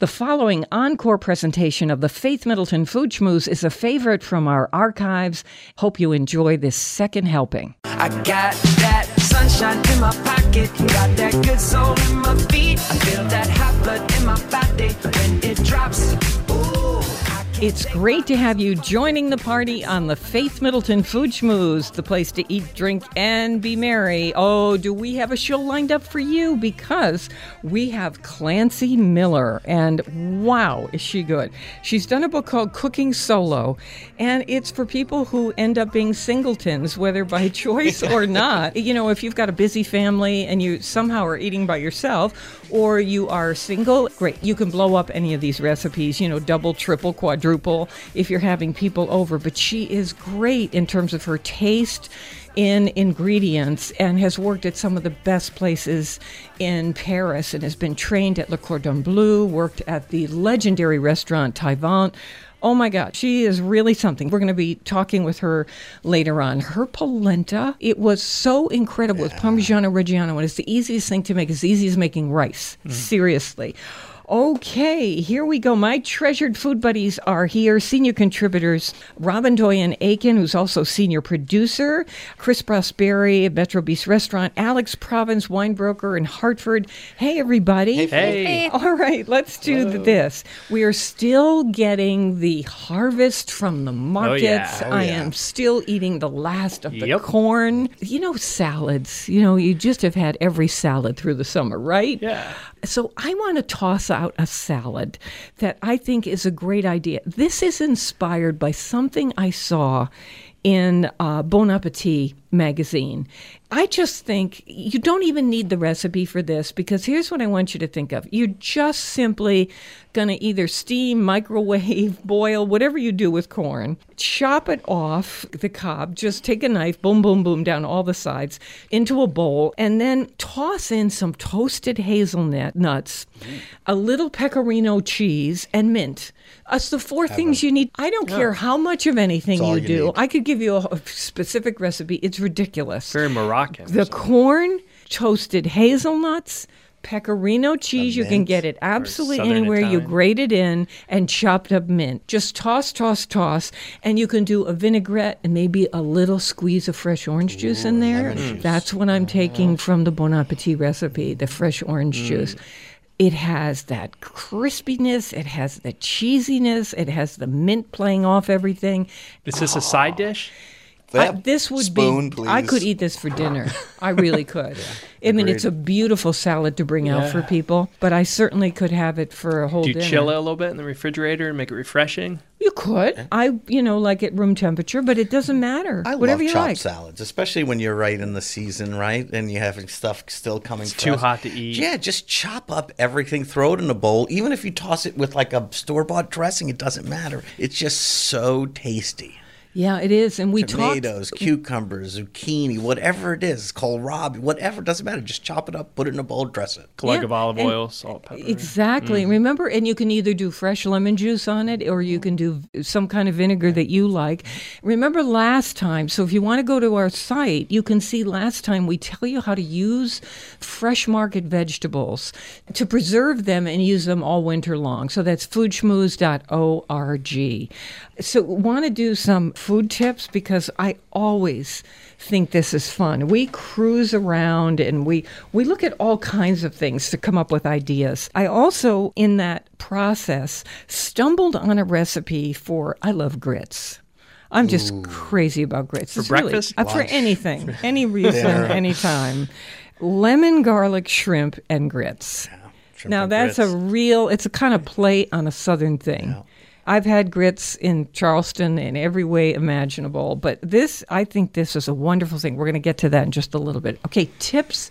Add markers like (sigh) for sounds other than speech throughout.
The following encore presentation of the Faith Middleton Food Schmooze is a favorite from our archives. Hope you enjoy this second helping. I got that sunshine in my pocket, got that good soul in my feet. I feel that hot blood in my body when it drops. Ooh, I can't It's great to have you joining the party on the Faith Middleton Food Schmooze, the place to eat, drink, and be merry. Oh, do we have a show lined up for you? Because we have Klancy Miller, and wow, is she good! She's done a book called Cooking Solo, and it's for people who end up being singletons, whether by (laughs) choice or not. You know, if you've got a busy family and you somehow are eating by yourself, or you are single, great. You can blow up any of these recipes, you know, double, triple, quadruple if you're having people over. But she is great in terms of her taste in ingredients and has worked at some of the best places in Paris and has been trained at Le Cordon Bleu, worked at the legendary restaurant Taillevent. Oh my God, she is really something. We're going to be talking with her later on. Her polenta, it was so incredible with Parmigiano Reggiano, and it's the easiest thing to make, as easy as making rice. Mm. Seriously. Okay, here we go. My treasured food buddies are here. Senior contributors Robin Doyen Aiken, who's also senior producer, Chris Prosperi at Metro Bis Restaurant, Alex Province, winebroker in Hartford. Hey, everybody. Hey. All right, let's do this. We are still getting the harvest from the oh, markets. Oh, I yeah. am still eating the last of the Yep. corn. You know, salads. You know, you just have had every salad through the summer, right? Yeah. So I want to toss out a salad that I think is a great idea. This is inspired by something I saw in uh, Bon Appetit magazine. I just think you don't even need the recipe for this because here's what I want you to think of. You're just simply going to either steam, microwave, (laughs) boil, whatever you do with corn, chop it off the cob, just take a knife, boom, boom, boom, down all the sides into a bowl, and then toss in some toasted hazelnut nuts, a little pecorino cheese, and mint. That's the four things you need. I don't care how much of anything you, you do. need. I could give you a, a specific recipe. It's ridiculous. Very Moroccan. The corn, toasted hazelnuts, pecorino cheese. You can get it absolutely anywhere. You Italian. grate it in and chopped up mint. Just toss, toss, toss. And you can do a vinaigrette and maybe a little squeeze of fresh orange juice in there. That's what I'm taking oh. from the Bon Appetit recipe, the fresh orange mm. juice. It has that crispiness, it has the cheesiness, it has the mint playing off everything. Is this a side dish? I, this would spoon, be. please. I could eat this for dinner. (laughs) I really could. I mean, it's a beautiful salad to bring out for people, but I certainly could have it for a whole Do you dinner. chill it a little bit in the refrigerator and make it refreshing? You could. I, you know, like at room temperature, but it doesn't matter. I Whatever love you chopped like. salads, especially when you're right in the season, right? And you're having stuff still coming. It's too fresh. hot to eat. Yeah, just chop up everything, throw it in a bowl. Even if you toss it with like a store bought dressing, it doesn't matter. It's just so tasty. Yeah, it is. And we talked. Tomatoes, cucumbers, zucchini, whatever it is, kohlrabi, whatever, doesn't matter. Just chop it up, put it in a bowl, dress it. Glug Yeah, of olive oil, salt, pepper. Exactly. Mm. Remember, and you can either do fresh lemon juice on it or you can do some kind of vinegar that you like. Remember last time, so if you want to go to our site, you can see last time we tell you how to use fresh market vegetables to preserve them and use them all winter long. So that's foodschmooze.org. So, want to do some food tips because I always think this is fun. We cruise around and we we look at all kinds of things to come up with ideas. I also in that process stumbled on a recipe for I love grits. I'm just crazy about grits. For breakfast? uh, for anything, (laughs) any reason, anytime. Lemon garlic shrimp and grits. Shrimp now and that's a real. It's a kind of play on a southern thing. I've had grits in Charleston in every way imaginable, but this, I think this is a wonderful thing. We're going to get to that in just a little bit. Okay, tips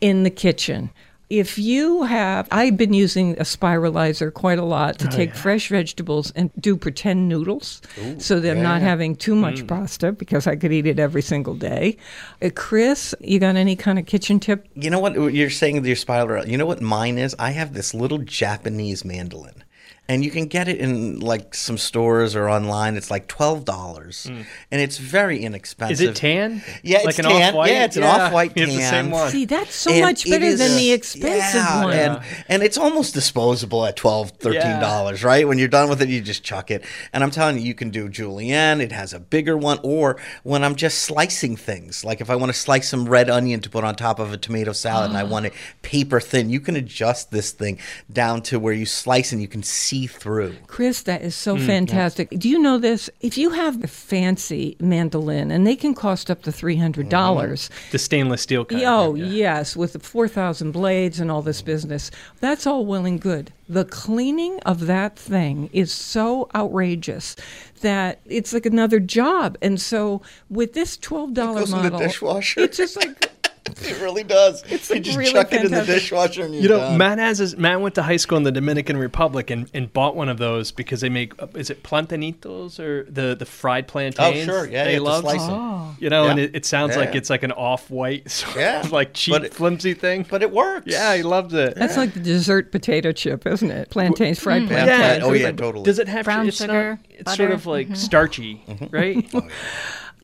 in the kitchen. if you have, I've been using a spiralizer quite a lot to take fresh vegetables and do pretend noodles so that I'm not having too much pasta because I could eat it every single day. Uh, Chris, you got any kind of kitchen tip? You know what you're saying with your spiral? You know what mine is? I have this little Japanese mandolin. And you can get it in like some stores or online. It's like twelve dollars, hmm. and it's very inexpensive. Is it tan? Yeah, like it's an tan. off-white? Yeah, it's an off-white It's the same tan. one. See, that's so And much it better than the expensive yeah, one. And, and it's almost disposable at 12 $13, right? When you're done with it, you just chuck it. And I'm telling you, you can do julienne, it has a bigger one, or when I'm just slicing things, like if I want to slice some red onion to put on top of a tomato salad and I (gasps) want it paper thin, you can adjust this thing down to where you slice and you can see through. Chris, that is Mm, so fantastic. Do you know this? If you have a fancy mandolin, and they can cost up to $300, dollars The stainless steel kind. Oh, yeah. yes, with the 4,000 blades and all this business. That's all well and good. The cleaning of that thing is so outrageous that it's like another job. And so with this $12 goes in the model, dishwasher. it's just like (laughs) (laughs) It really does. It's you just really chuck it in the dishwasher and you're You know, done. Matt has his, Matt went to high school in the Dominican Republic and, and bought one of those because they make uh, is it plantanitos or the the fried plantains? oh, sure. Yeah, they you have to love. slice them. Oh. You know, and it, it sounds Yeah. like it's like an off white (laughs) sort Yeah, of (laughs) like cheap it- flimsy thing. But it works. yeah, he loves it. that's like the dessert potato chip, isn't it? Plantains, fried Yeah, plantains. plant- oh, yeah, totally. Does it have Brown sugar, Not, it's sort of like mhm. starchy, right?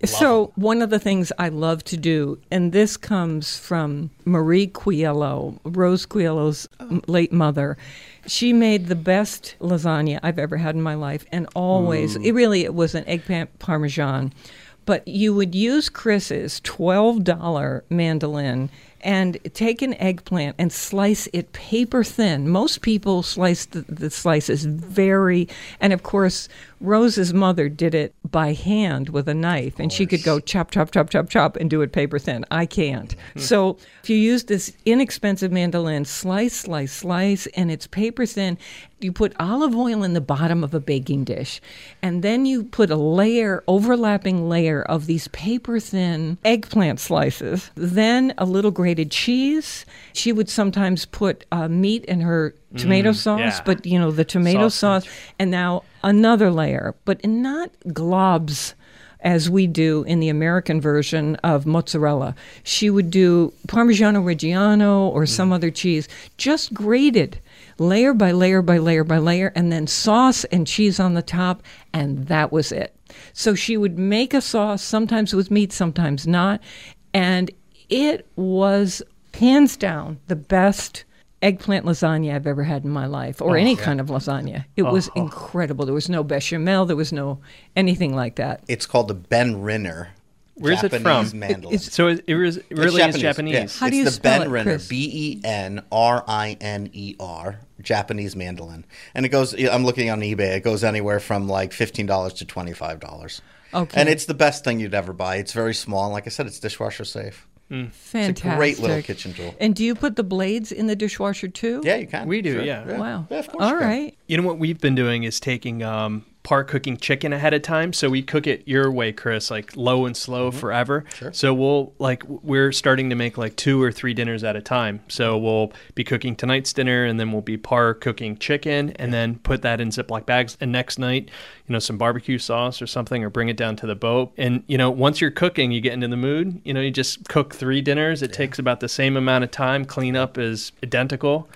So, one of the things I love to do, and this comes from Marie Coelho, Rose Coelho's oh. m- late mother. She made the best lasagna I've ever had in my life, and always, mm. it really it was an eggplant parmesan. But you would use Chris's $12 mandolin and take an eggplant and slice it paper thin. Most people slice the, the slices very, and of course, Rose's mother did it by hand with a knife, and she could go chop, chop, chop, chop, chop, and do it paper thin. I can't. so if you use this inexpensive mandolin, slice, slice, slice, and it's paper thin, you put olive oil in the bottom of a baking dish, and then you put a layer, overlapping layer of these paper thin eggplant slices, then a little grated cheese. She would sometimes put uh, meat in her tomato mm, sauce, yeah. but you know, the tomato Sausage. sauce, and now another layer, but not globs as we do in the American version of mozzarella. She would do Parmigiano Reggiano or mm. some other cheese, just grated layer by layer by layer by layer, and then sauce and cheese on the top, and that was it. So she would make a sauce, sometimes with meat, sometimes not, and it was hands down the best eggplant lasagna I've ever had in my life, or oh, any kind of lasagna. It was oh. incredible. There was no bechamel, there was no anything like that. It's called the Benriner. Where's it Japanese from? Mandolin. It's- so it, it, was, it It's really is Japanese. yes. How do it's you the spell Ben it, Renner, Chris? B E N R I N E R, Japanese mandolin, and it goes. I'm looking on eBay. It goes anywhere from like fifteen dollars to twenty five dollars. Okay. and it's the best thing you'd ever buy. It's very small. Like I said, it's dishwasher safe. Fantastic. It's a great little kitchen tool. And do you put the blades in the dishwasher too? Yeah, you can. We do, Sure. yeah. Wow. Yeah, of course All you can. right. You know what we've been doing is taking um, par cooking chicken ahead of time. So we cook it your way, Chris, like low and slow Mm-hmm. forever. So we'll like we're starting to make like two or three dinners at a time. So we'll be cooking tonight's dinner, and then we'll be par cooking chicken, and then put that in Ziploc bags. And next night, you know, some barbecue sauce or something, or bring it down to the boat. And you know, once you're cooking, you get into the mood. You know, you just cook three dinners. It takes about the same amount of time. Cleanup is identical.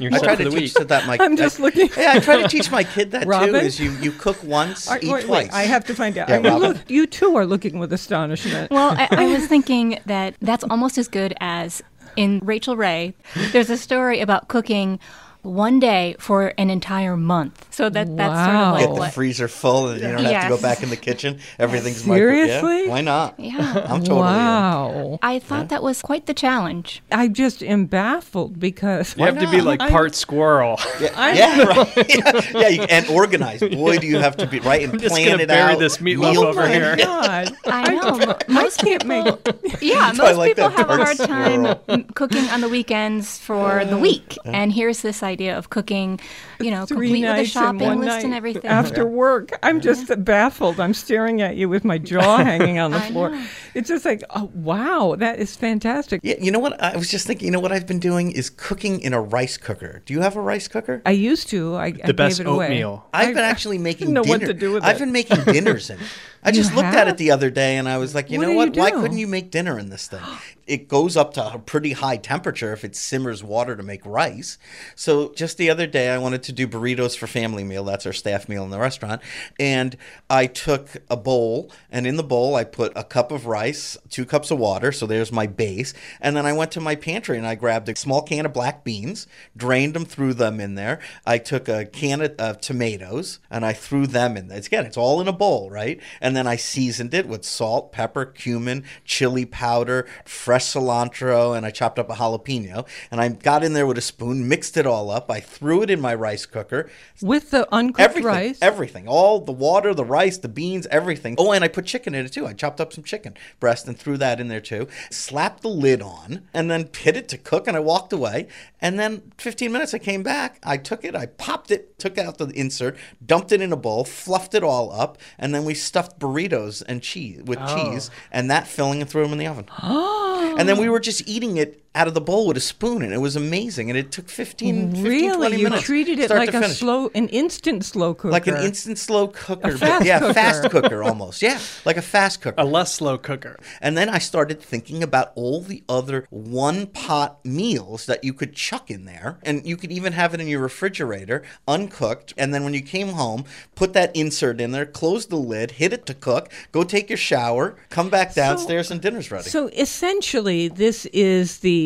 You're I try to teach that, that my. I'm just I, looking- Yeah, I try to teach my kid that Robin? too. Is you you cook once, Are- eat wait, twice. wait, I have to find out. Yeah, you, Robin. look, you too are looking with astonishment. Well, I, I was (laughs) thinking that that's almost as good as in Rachael Ray. There's a story about cooking one day for an entire month. So that that's sort Wow. of Get like the what. freezer full, and you don't have to go back in the kitchen. Everything's micro- Seriously? Yeah, why not? Yeah. (laughs) I'm totally. in. wow. I thought that was quite the challenge. I just am baffled because You have to be like I- part squirrel. Yeah, (laughs) yeah, right. yeah, (laughs) yeah, you, and organized. Boy, do you have to be right and just plan gonna it bury out. this meatloaf meal over plan. here. Oh God. I know. mo- Most can't people, make- yeah, That's I most like people have a dark hard time cooking on the weekends for the week. And here's this idea of cooking, you know, Three complete with a nights and shopping list and everything. after work. I'm just baffled. I'm staring at you with my jaw (laughs) hanging on the floor. know. It's just like, oh wow, that is fantastic. Yeah, you know what? I was just thinking. You know what I've been doing is cooking in a rice cooker. Do you have a rice cooker? I used to. I, I The best gave it away. oatmeal. I've I- been actually (laughs) making didn't know dinner. what to do with I've it. been making (laughs) dinners in it. I just You looked at it the other day and I was like, you What know do you what? Why couldn't you make dinner in this thing? (gasps) It goes up to a pretty high temperature if it simmers water to make rice. So just the other day, I wanted to do burritos for family meal. That's our staff meal in the restaurant. And I took a bowl, and in the bowl, I put a cup of rice, two cups of water. So there's my base. And then I went to my pantry and I grabbed a small can of black beans, drained them, threw them in there. I took a can of tomatoes and I threw them in there. It's, again, it's all in a bowl, right? And then I seasoned it with salt, pepper, cumin, chili powder, fresh cilantro, and I chopped up a jalapeno. And I got in there with a spoon, mixed it all up. I threw it in my rice cooker. with the uncooked Everything, rice. everything, all the water, the rice, the beans, everything. Oh, and I put chicken in it too. I chopped up some chicken breast and threw that in there too. Slapped the lid on, and then hit it to cook. And I walked away. And then 15 minutes, I came back. I took it, I popped it, took out the insert, dumped it in a bowl, fluffed it all up, and then we stuffed burritos and cheese with oh. cheese and that filling and threw them in the oven. (gasps) (gasps) (gasps) and then we were just eating it out of the bowl with a spoon, and it was amazing. And it took 15, 15 really, 20 you minutes. treated it like a slow, an instant slow cooker, like an instant slow cooker. but- fast yeah, cooker. fast cooker almost. Yeah, like a fast cooker. A less slow cooker. And then I started thinking about all the other one pot meals that you could chuck in there. And you could even have it in your refrigerator, uncooked. And then when you came home, put that insert in there, close the lid, hit it to cook, go take your shower, come back downstairs, and dinner's ready. So essentially, this is the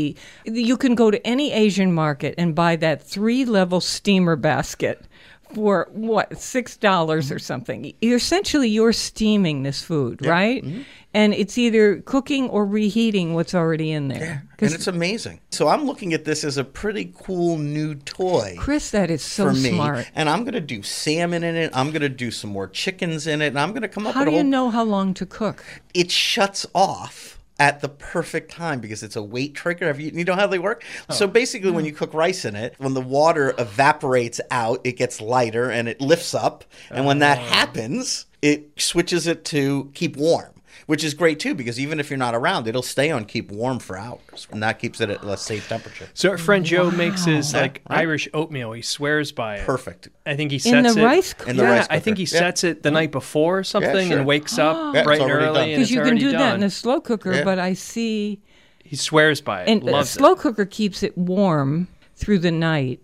you can go to any Asian market and buy that three level steamer basket for what six dollars or something. You're essentially you're steaming this food, right? Mm-hmm. And it's either cooking or reheating what's already in there. Yeah. and it's amazing. So I'm looking at this as a pretty cool new toy. Chris, that is so for me, smart. and I'm gonna do salmon in it. I'm gonna do some more chickens in it, and I'm gonna come up How with do you whole know how long to cook? it shuts off at the perfect time because it's a weight trigger. Have you, you know how they work? Oh. So basically, when hmm. you cook rice in it, when the water evaporates out, it gets lighter and it lifts up. And when Oh. that happens, it switches it to keep warm. Which is great too, because even if you're not around, it'll stay on keep warm for hours, and that keeps it at a safe temperature. So our friend Joe makes his like right. Irish oatmeal. He swears by it. Perfect. I think he In sets the it rice cooker? In the yeah, rice I think he cooker. Yeah. sets it the night before or something sure. and wakes up (gasps) Yeah, bright and early Because you can already do that in a slow cooker, Yeah. but I see he swears by it. and a slow it. cooker keeps it warm through the night.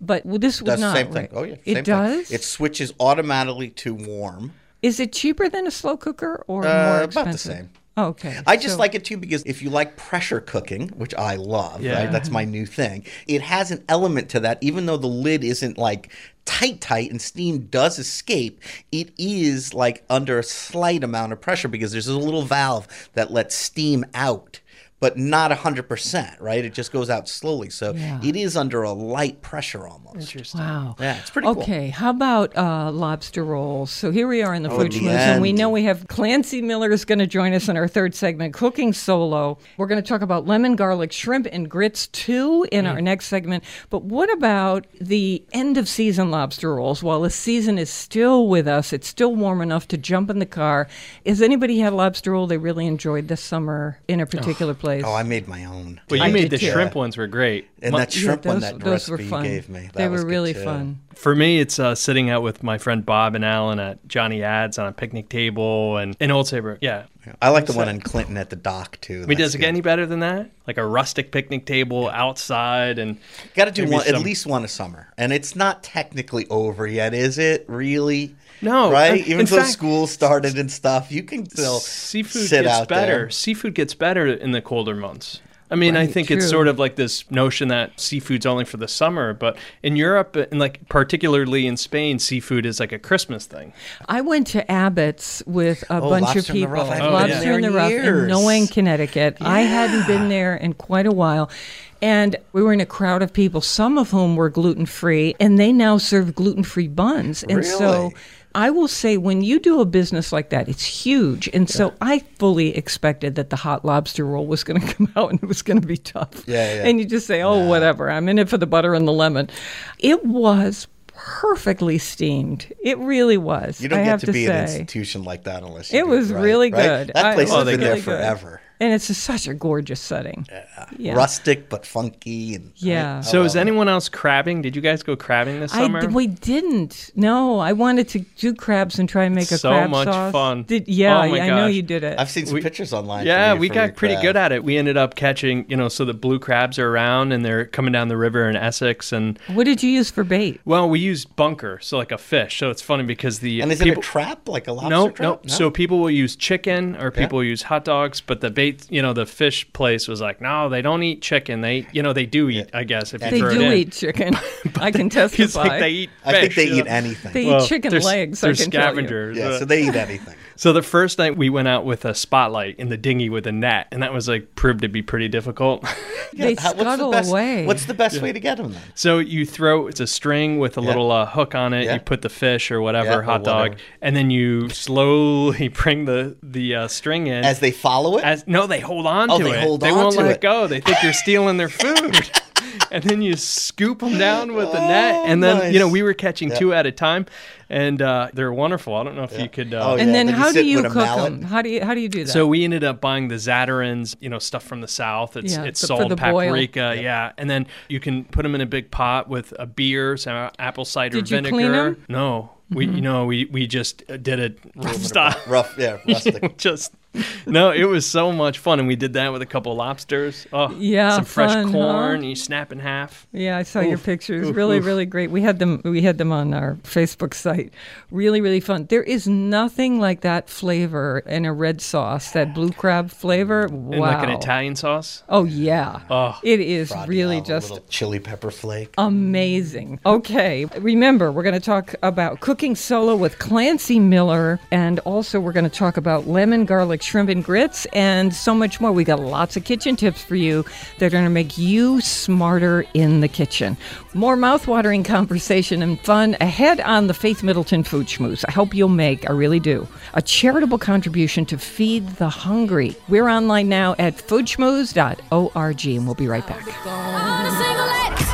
But well, this was Does the not. Mm-hmm. same thing. right? Oh yeah, it does. Thing. It switches automatically to warm. Is it cheaper than a slow cooker or Uh, more about the same. Oh, okay. I just So- like it too because if you like pressure cooking, which I love, Yeah. right? That's my new thing. It has an element to that, even though the lid isn't like tight, tight, and steam does escape. It is like under a slight amount of pressure because there's a little valve that lets steam out. But not 100%, right? It just goes out slowly. So Yeah. it is under a light pressure almost. Interesting. Wow. Yeah, it's pretty cool. Okay, how about uh, lobster rolls? So here we are in the Oh, food the schmooze, and we know we have Klancy Miller is going to join us in our third segment, Cooking Solo. We're going to talk about lemon garlic shrimp and grits too in Mm. our next segment. But what about the end of season lobster rolls? While the season is still with us, it's still warm enough to jump in the car. Has anybody had a lobster roll they really enjoyed this summer in a particular place? Oh, I made my own. Well, you I made the too. shrimp ones were great. And My- that Yeah, shrimp one, that those were recipe fun. you gave me. That they were good, really fun. For me, it's uh, sitting out with my friend Bob and Alan at Johnny Ad's on a picnic table and in Old Saybrook. Yeah. I like the one in Clinton at the dock too. I mean, does it get any better than that? Like a rustic picnic table outside and Got to do maybe one at least one a summer, and it's not technically over yet, is it? Really? No, right? uh, Even in though fact- school started and stuff, you can still seafood sit gets out better. there. Seafood gets better in the colder months. I mean, I Right, think it's sort of like this notion that seafood's only for the summer, but in Europe and like particularly in Spain, seafood is like a Christmas thing. I went to Abbott's with a Oh, bunch of Lobster in the people. Rough. I Lobster there in the Rough in years. Noank, Connecticut. I hadn't been there in quite a while. And we were in a crowd of people, some of whom were gluten free, and they now serve gluten free buns. And so Really? I will say, when you do a business like that, it's huge. And so I fully expected that the hot lobster roll was going (laughs) to come out and it was going to be tough. Yeah, yeah. And you just say, oh, whatever. I'm in it for the butter and the lemon. It was perfectly steamed. It really was. You don't I get have to, to be an say. institution like that unless you It do was right, really right? good. That place it has was been there forever. good. Forever. And it's just such a gorgeous setting. Yeah. Rustic but funky and Yeah. Oh, so is anyone else crabbing? Did you guys go crabbing this I summer? d- we didn't. No, I wanted to do crabs and try and make a So crab much sauce. fun. Did, yeah, Oh my I know you did it. I've seen some We- pictures online. yeah, for you we for your got pretty crab. good at it. We ended up catching, you know, so the blue crabs are around and they're coming down the river in Essex, and what did you use for bait? well, we used bunker, so like a fish. So it's funny because the And is it people, a trap like a lobster no, trap? no, So people will use chicken or people will use hot dogs, but the bait, you know, the fish place was like, no, they don't eat chicken. They, you know, they do eat, I guess, if you They throw it do in. eat chicken. (laughs) I can testify. It's like they eat. I think they eat know. anything. They Well, eat chicken they're- legs. They're I can tell you. scavengers. yeah, uh, so they eat anything. (laughs) So the first night we went out with a spotlight in the dinghy with a net, and that was like proved to be pretty difficult. (laughs) They How- scuttle best, away. What's the best way to get them then? so you throw it's a string with a little uh, hook on it. Yeah. You put the fish or whatever Yeah, or hot dog, whatever. and then you slowly bring the the uh, string in. As they follow it? As no, they hold on Oh, to they it. hold they on won't to let it. go. They think you're stealing their food. (laughs) and then you scoop them down with the net, and then Oh, nice. you know we were catching Yeah. two at a time, and uh, they're wonderful. I don't know if you could. Uh, Oh, And Yeah, then then you how do you cook them? How do you how do you do that? So we ended up buying the Zatarain's, you know, stuff from the south. It's Yeah, it's the- for salt, paprika, yeah. And then you can put them in a big pot with a beer, some apple cider Did you vinegar. clean 'em? No, we you know we we just uh, did it rough style. Rough, yeah, (laughs) rustic. just (laughs) no, it was so much fun, and we did that with a couple of lobsters. Oh, Yeah, some fresh fun, huh? corn. You snap in half. Yeah, I saw your pictures. oof, really, oof. really great. We had them. We had them on our Facebook site. Really, really fun. There is nothing like that flavor in a red sauce. That blue crab flavor. Wow. In like an Italian sauce. Oh yeah. Oh. it is Froggy really olive, a just little chili pepper flake. amazing. Okay, remember we're going to talk about cooking solo with Klancy Miller, and also we're going to talk about lemon garlic shrimp and grits, and so much more. We got lots of kitchen tips for you that are going to make you smarter in the kitchen. More mouthwatering conversation and fun ahead on the Faith Middleton Food Schmooze. I hope you'll make, I really do, a charitable contribution to feed the hungry. We're online now at foodschmooze.org, and we'll be right back.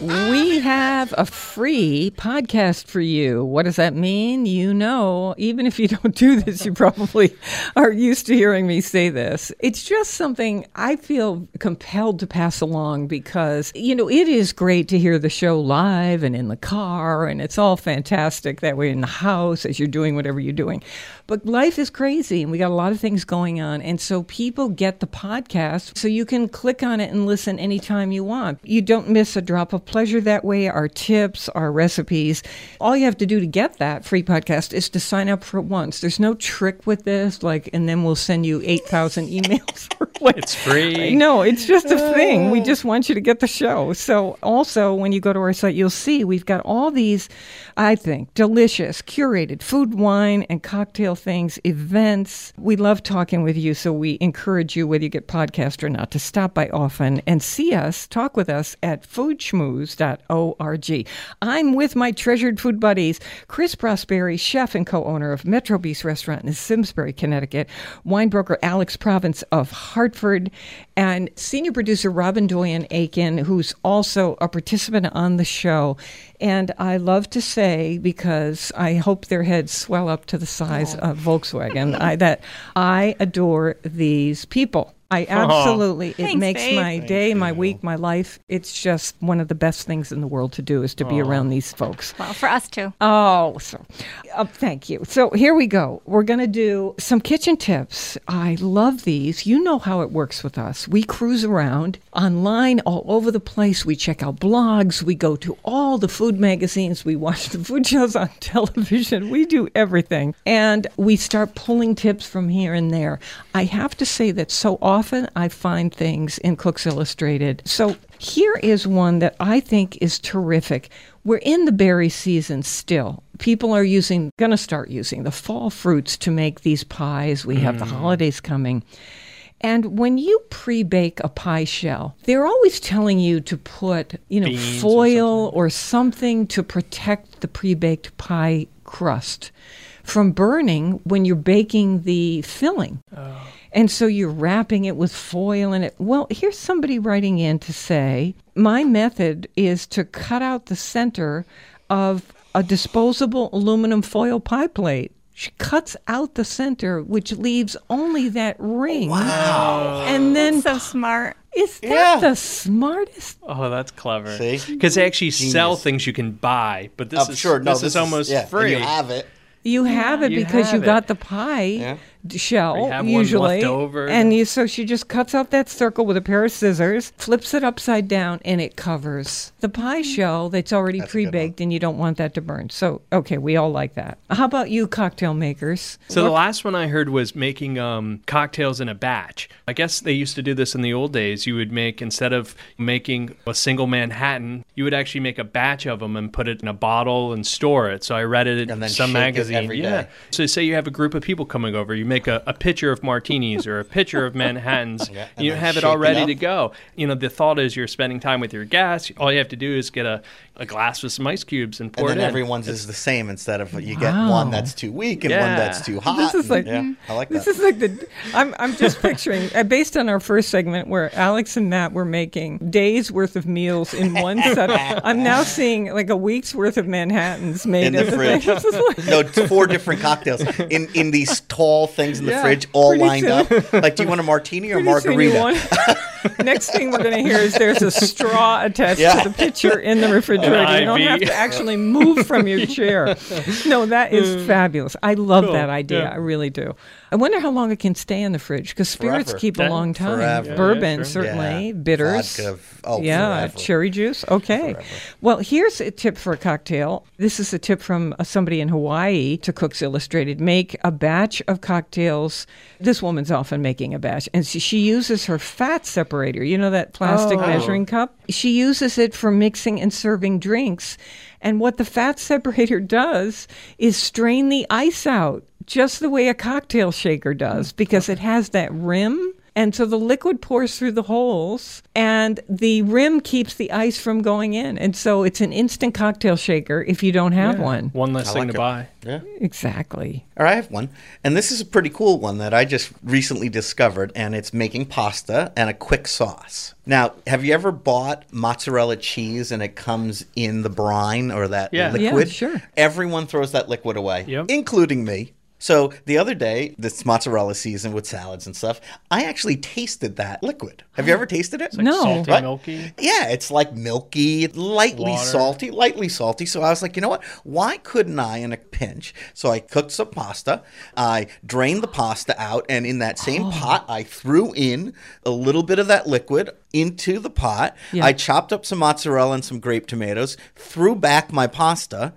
We have a free podcast for you. What does that mean? You know, even if you don't do this, you probably are used to hearing me say this. It's just something I feel compelled to pass along because, you know, it is great to hear the show live and in the car, and it's all fantastic that way in the house as you're doing whatever you're doing. But life is crazy and we got a lot of things going on. And so people get the podcast so you can click on it and listen anytime you want. You don't miss a drop of pleasure that way. Our tips, our recipes. All you have to do to get that free podcast is to sign up for it once. There's no trick with this, like, and then we'll send you 8,000 (laughs) emails. It's free. No, it's just a uh. thing. We just want you to get the show. So, also, when you go to our site, you'll see we've got all these, I think, delicious, curated food, wine, and cocktail things, events. We love talking with you. So, we encourage you, whether you get podcast or not, to stop by often and see us, talk with us at foodschmooze.org. I'm with my treasured food buddies, Chris Prosperi, chef and co owner of Metro Bis Restaurant in Simsbury, Connecticut, wine broker Alex Province of Hartford, and senior producer Robin Doyen Aiken, who's also a participant on the show. And I love to say, because I hope their heads swell up to the size of Volkswagen, I, that I adore these people. I (laughs) absolutely. It Thanks, makes babe. my day, my week, my life. It's just one of the best things in the world to do is to be around these folks. Well, for us too. Oh, so uh, thank you. So here we go. We're going to do some kitchen tips. I love these. You know how it works with us. We cruise around online all over the place. We check out blogs. We go to all the food magazines. We watch the food shows on (laughs) television. We do everything. And we start pulling tips from here and there. I have to say that so often I find things in Cooks Illustrated. So here is one that I think is terrific. We're in the berry season still. People are using, going to start using the fall fruits to make these pies. We have the mm. holidays coming. And when you pre-bake a pie shell, they're always telling you to put, you know, Beans or foil or something to protect the pre-baked pie crust from burning when you're baking the filling. Oh. And so you're wrapping it with foil and it. Well, here's somebody writing in to say, my method is to cut out the center of a disposable aluminum foil pie plate. She cuts out the center, which leaves only that ring. Wow. And then So smart. is that Yeah. the smartest? Oh, that's clever. See? Because they actually sell things you can buy, but this I'm is sure. No, this, is almost yeah, and free. you have it. You have it You because you have got the pie Yeah. D- shell you have one usually, left over. and you so she just cuts out that circle with a pair of scissors, flips it upside down, and it covers the pie shell that's already That's a good one. pre-baked, and you don't want that to burn. So okay, we all like that. How about you, cocktail makers? So the last one I heard was making um, cocktails in a batch. I guess they used to do this in the old days. You would make instead of making a single Manhattan, you would actually make a batch of them and put it in a bottle and store it. So I read it in And then some shake it magazine. every yeah. day. So say you have a group of people coming over, you make a, a pitcher of martinis or a pitcher of Manhattans. (laughs) Yeah, and and you have it all ready up. to go. You know, the thought is you're spending time with your guests. All you have to do is get a, a glass with some ice cubes and And pour then it in. everyone's is the same instead of you get Wow. one that's too weak and one that's too (laughs) hot. This is and- like- yeah, I like This that. is like the. I'm, I'm just picturing, uh, based on our first segment where Alex and Matt were making days worth of meals in one set. I'm now seeing like a week's worth of Manhattans made in the fridge. (laughs) Like- no, four different cocktails in in these tall things in the Yeah, fridge, all lined soon- up. Like, do you want a (laughs) martini or Pretty soon you margarita? (laughs) want- (laughs) Next thing we're going to hear is there's a straw attached Yeah. to the pitcher in the refrigerator. You don't IV. have to actually move from your (laughs) chair. No, that is fabulous. I love Cool. that idea. Yeah. I really do. I wonder how long it can stay in the fridge because spirits Forever. keep a long time. Forever. Yeah, Bourbon, sure. certainly. Yeah. Bitters. Vodka, oh, yeah, forever. cherry juice. Okay. Forever. Well, here's a tip for a cocktail. This is a tip from uh, somebody in Hawaii to Cooks Illustrated. Make a batch of cocktails. This woman's often making a batch, and she, she uses her fat separator. You know that plastic Oh. measuring cup? She uses it for mixing and serving drinks. And what the fat (laughs) separator does is strain the ice out just the way a cocktail shaker does because it has that rim. And so the liquid pours through the holes and the rim keeps the ice from going in. And so it's an instant cocktail shaker if you don't have one. One less I thing like to it. buy. Yeah. Exactly. All right, I have one. And this is a pretty cool one that I just recently discovered, and it's making pasta and a quick sauce. Now, have you ever bought mozzarella cheese and it comes in the brine or that Yeah. Yeah, liquid? sure. Everyone throws that liquid away, Yep. including me. So the other day, this mozzarella season with salads and stuff, I actually tasted that liquid. Have you ever tasted it? Like No. salty, What? milky. Yeah, it's like milky, lightly Water. salty, lightly salty. So I was like, you know what? Why couldn't I in a pinch? So I cooked some pasta. I drained the pasta out, and in that same Oh. pot, I threw in a little bit of that liquid into the pot. Yeah. I chopped up some mozzarella and some grape tomatoes, threw back my pasta.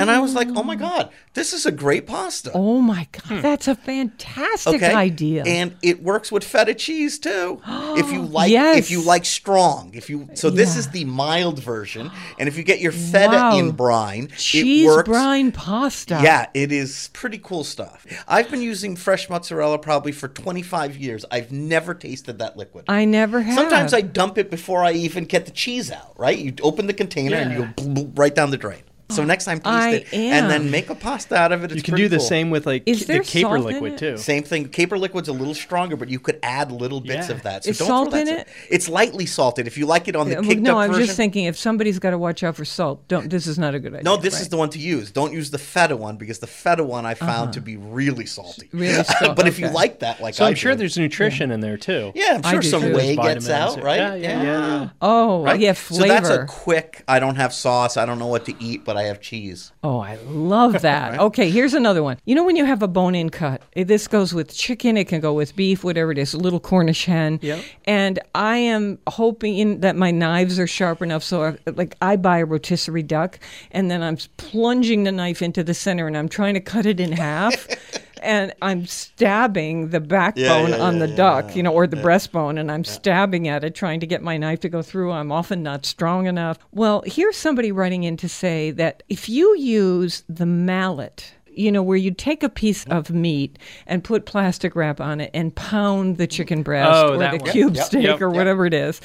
And I was like, "Oh my god, this is a great pasta." Oh my God. Hmm. That's a fantastic okay idea. and it works with feta cheese too if you (gasps) like Yes. if you like strong if you so this Yeah. is the mild version and if you get your feta Wow. in brine Cheese it works brine pasta. yeah it is pretty cool stuff i've been using fresh mozzarella probably for 25 years i've never tasted that liquid I never have. sometimes i dump it before i even get the cheese out right you open the container and you Yeah. go right down the drain So next time taste I it and then make a pasta out of it. It's You can do the cool. same with like Is ca- there the caper salt in liquid it? too. Same thing. Caper liquid's a little stronger, but you could add little bits Yeah. of that. So Is don't salt throw that in stuff- it? It's lightly salted. If you like it on the Yeah, kicked no, up I was version. just thinking if somebody's got to watch out for salt, don't. This is not a good idea. no, this right? is the one to use. Don't use the feta one because the feta one I found to be really salty. Uh-huh. Really (laughs) salt, but if you okay. like that, like So I I'm sure do- there's nutrition in there too. yeah, I'm I sure do some too. whey Vitamins. gets out, right? Yeah, yeah, yeah. yeah. Oh, Right? yeah, So that's a quick. I don't have sauce. I don't know what to eat, but I have cheese. Oh, I love that. (laughs) Okay, here's another one. You know when you have a bone-in cut, eh, this goes with chicken, it can go with beef, whatever it is, a little Cornish hen. Yep. And I am hoping in, that my knives are sharp enough so I, like I buy a rotisserie duck and then I'm plunging the knife into the center and I'm trying to cut it in half. (laughs) And I'm stabbing the backbone yeah, on yeah, the yeah, duck, you know, or the breastbone, and I'm stabbing at it, trying to get my knife to go through. I'm often not strong enough. Well, here's somebody writing in to say that if you use the mallet, you know, where you take a piece of meat and put plastic wrap on it and pound the chicken breast Oh, or the one. cube Yep, steak yep, or yep. whatever it is.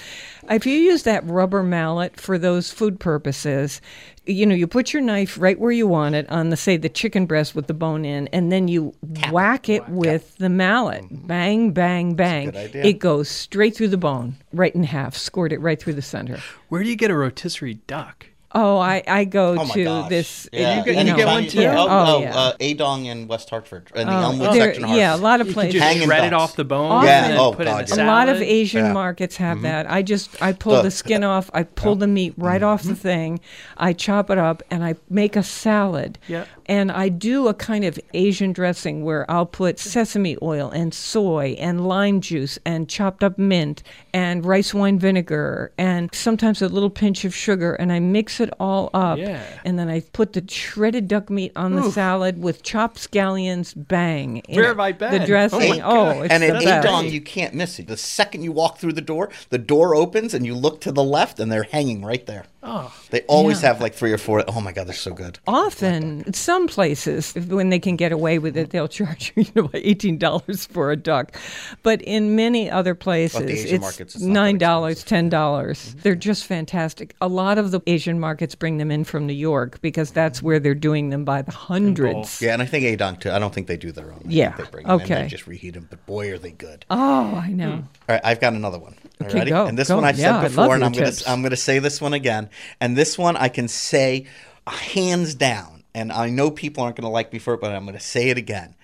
If you use that rubber mallet for those food purposes, you know, you put your knife right where you want it on the say the chicken breast with the bone in, and then you whack it with the mallet. Bang, bang, bang. good idea. It goes straight through the bone, right in half, scored it right through the center. Where do you get a rotisserie duck? Oh, I, I go Oh to gosh. this. Yeah. you get- Anytime you get one too? Yeah. Oh, Oh, oh, yeah. uh, A Dong in West Hartford, in the Oh, Elmwood there- section. of yeah, a lot of You places. can just shred it off the bone. Often- and Yeah, oh, put it in God, a yeah. A lot of. Asian Yeah. markets have mm-hmm. that. I just I pull The- the skin off, I pull the meat right mm-hmm. off the mm-hmm. thing, I chop it up, and I make a salad. Yeah. And I do a kind of Asian dressing where I'll put sesame oil and soy and lime juice and chopped up mint and rice wine vinegar and sometimes a little pinch of sugar, and I mix it all up. Yeah. And then I put the shredded duck meat on the salad with chopped scallions. Bang. in Where have I been? The dressing. Oh my Oh, it's and the at best. A Dong, you can't miss it. The second you walk through the door, the door opens and you look to the left, and they're hanging right there. Oh. They always Yeah. have like three or four. Oh my God, they're so good. Often, some places, when they can get away with it, they'll (laughs) charge you, you know, eighteen dollars for a duck. But in many other places, it's markets, it's nine dollars, ten dollars. They're just fantastic. A lot of the Asian markets bring them in from New York because that's where they're doing them by the hundreds. Yeah, and I think A Dong too. I don't think they do their own. I Yeah, they bring them in okay. and just reheat them. But boy, are they good. Oh, I know. Hmm. All right, I've got another one. Okay, ready? go, And this go. one I've Yeah, said before, and I'm. I'm gonna say this one again. And this one I can say uh, hands down. And I know people aren't gonna like me for it, but I'm gonna say it again.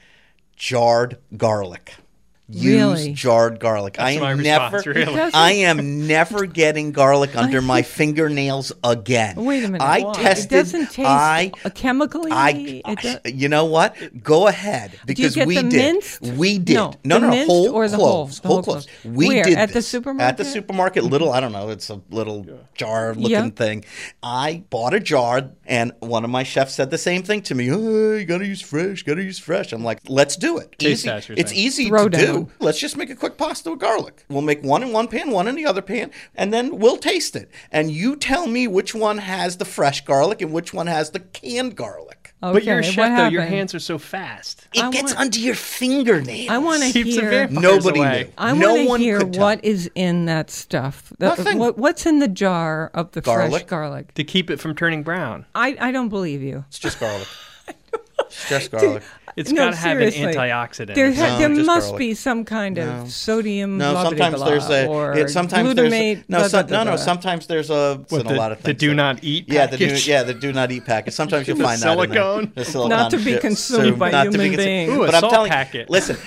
Jarred garlic. Use Really? jarred garlic. I am my never. response, really. I am never getting garlic (laughs) under my fingernails again. Wait a minute. I Why? tested. It doesn't taste I chemically. I, it does- you know what? Go ahead because get we the did. minced? We did. No, no, the no, minced whole or the whole? cloves, The whole whole cloves. cloves. We Where? did At the this. At the supermarket, little. I don't know. It's a little jar looking Yeah. thing. I bought a jar, and one of my chefs said the same thing to me. Oh, you gotta use fresh. Gotta use fresh. I'm like, let's do it. Taste Easy. It's easy Throw to down. do. Let's just make a quick pasta with garlic. We'll make one in one pan, one in the other pan, and then we'll taste it. And you tell me which one has the fresh garlic and which one has the canned garlic. okay, But you're a chef, though. Your hands are so fast. It I gets want- under your fingernails. I want to hear. Nobody away. knew. I no want to hear could tell. what is in that stuff. The- Nothing. What, what's in the jar of the fresh Garlic. garlic? To keep it from turning brown. I, I don't believe you. It's just garlic. (laughs) it's just garlic. It's No, got to have an antioxidant. There, ha- No, there must garlic. be some kind of sodium. No, blah, blah, sometimes blah, there's a. it, sometimes glutamate. there's a, no, blah, some, blah, no, blah, no. blah. Sometimes there's a. It's What, the- a lot of the things. do not eat Yeah, the do, yeah, the do not eat package. Sometimes (laughs) you'll The find that in there. silicone? The silicone Not to be shit. consumed by not to be human beings. Ooh, a but I'm salt telling packet. you, listen.